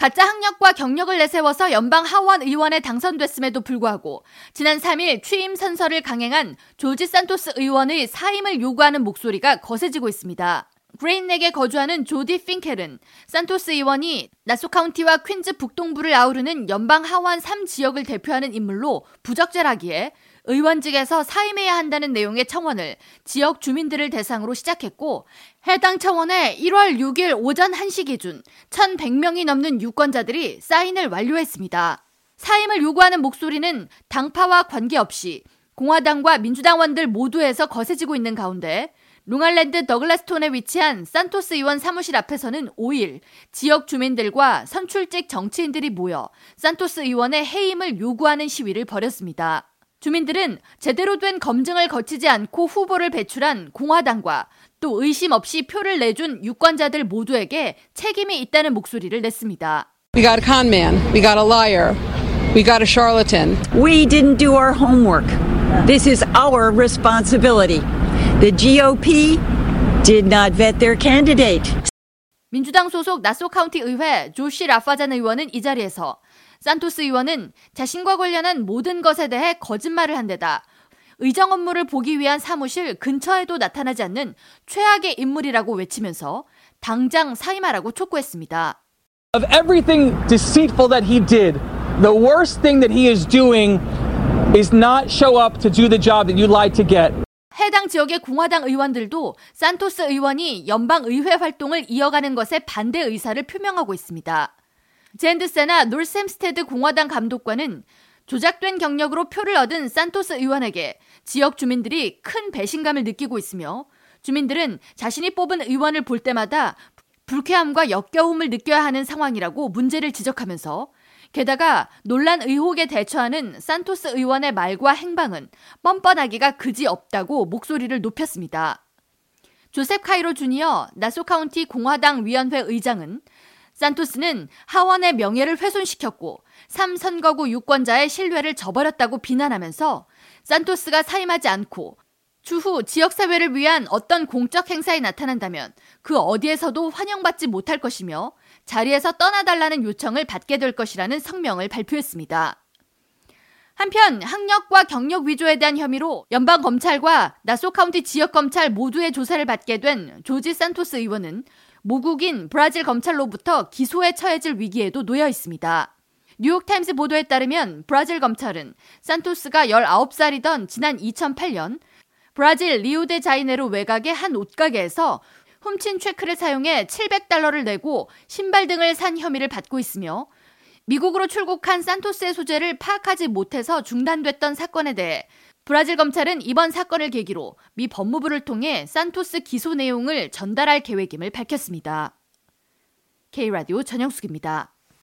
가짜 학력과 경력을 내세워서 연방 하원 의원에 당선됐음에도 불구하고 지난 3일 취임 선서를 강행한 조지 산토스 의원의 사임을 요구하는 목소리가 거세지고 있습니다. 그레인넥에 거주하는 조디 핑켈은 산토스 의원이 나소 카운티와 퀸즈 북동부를 아우르는 연방 하원 3지역을 대표하는 인물로 부적절하기에 의원직에서 사임해야 한다는 내용의 청원을 지역 주민들을 대상으로 시작했고 해당 청원에 1월 6일 오전 1시 기준 1,100명이 넘는 유권자들이 사인을 완료했습니다. 사임을 요구하는 목소리는 당파와 관계없이 공화당과 민주당원들 모두에서 거세지고 있는 가운데 롱알랜드 더글라스톤에 위치한 산토스 의원 사무실 앞에서는 5일 지역 주민들과 선출직 정치인들이 모여 산토스 의원의 해임을 요구하는 시위를 벌였습니다. 주민들은 제대로 된 검증을 거치지 않고 후보를 배출한 공화당과 또 의심 없이 표를 내준 유권자들 모두에게 책임이 있다는 목소리를 냈습니다. We got a con man. We got a liar. We got a charlatan. We didn't do our homework. This is our responsibility. The GOP did not vet their candidate. 민주당 소속 나소 카운티 의회 조시 라파잔 의원은 이 자리에서 산토스 의원은 자신과 관련한 모든 것에 대해 거짓말을 한 데다 의정 업무를 보기 위한 사무실 근처에도 나타나지 않는 최악의 인물이라고 외치면서 당장 사임하라고 촉구했습니다. Of everything deceitful that he did, the worst thing that he is doing is not show up to do the job that you lied to get. 해당 지역의 공화당 의원들도 산토스 의원이 연방 의회 활동을 이어가는 것에 반대 의사를 표명하고 있습니다. 젠드세나 놀샘스테드 공화당 감독관은 조작된 경력으로 표를 얻은 산토스 의원에게 지역 주민들이 큰 배신감을 느끼고 있으며 주민들은 자신이 뽑은 의원을 볼 때마다 불쾌함과 역겨움을 느껴야 하는 상황이라고 문제를 지적하면서 게다가 논란 의혹에 대처하는 산토스 의원의 말과 행방은 뻔뻔하기가 그지 없다고 목소리를 높였습니다. 조셉 카이로 주니어 나소 카운티 공화당 위원회 의장은 산토스는 하원의 명예를 훼손시켰고 3선거구 유권자의 신뢰를 저버렸다고 비난하면서 산토스가 사임하지 않고 추후 지역사회를 위한 어떤 공적 행사에 나타난다면 그 어디에서도 환영받지 못할 것이며 자리에서 떠나달라는 요청을 받게 될 것이라는 성명을 발표했습니다. 한편 학력과 경력 위조에 대한 혐의로 연방 검찰과 나소 카운티 지역 검찰 모두의 조사를 받게 된 조지 산토스 의원은 모국인 브라질 검찰로부터 기소에 처해질 위기에도 놓여 있습니다. 뉴욕타임스 보도에 따르면 브라질 검찰은 산토스가 19살이던 지난 2008년 브라질 리우데 자이네로 외곽의 한 옷가게에서 훔친 체크를 사용해 700달러를 내고 신발 등을 산 혐의를 받고 있으며 미국으로 출국한 산토스의 소재를 파악하지 못해서 중단됐던 사건에 대해 브라질 검찰은 이번 사건을 계기로 미 법무부를 통해 산토스 기소 내용을 전달할 계획임을 밝혔습니다. K라디오 전영숙입니다.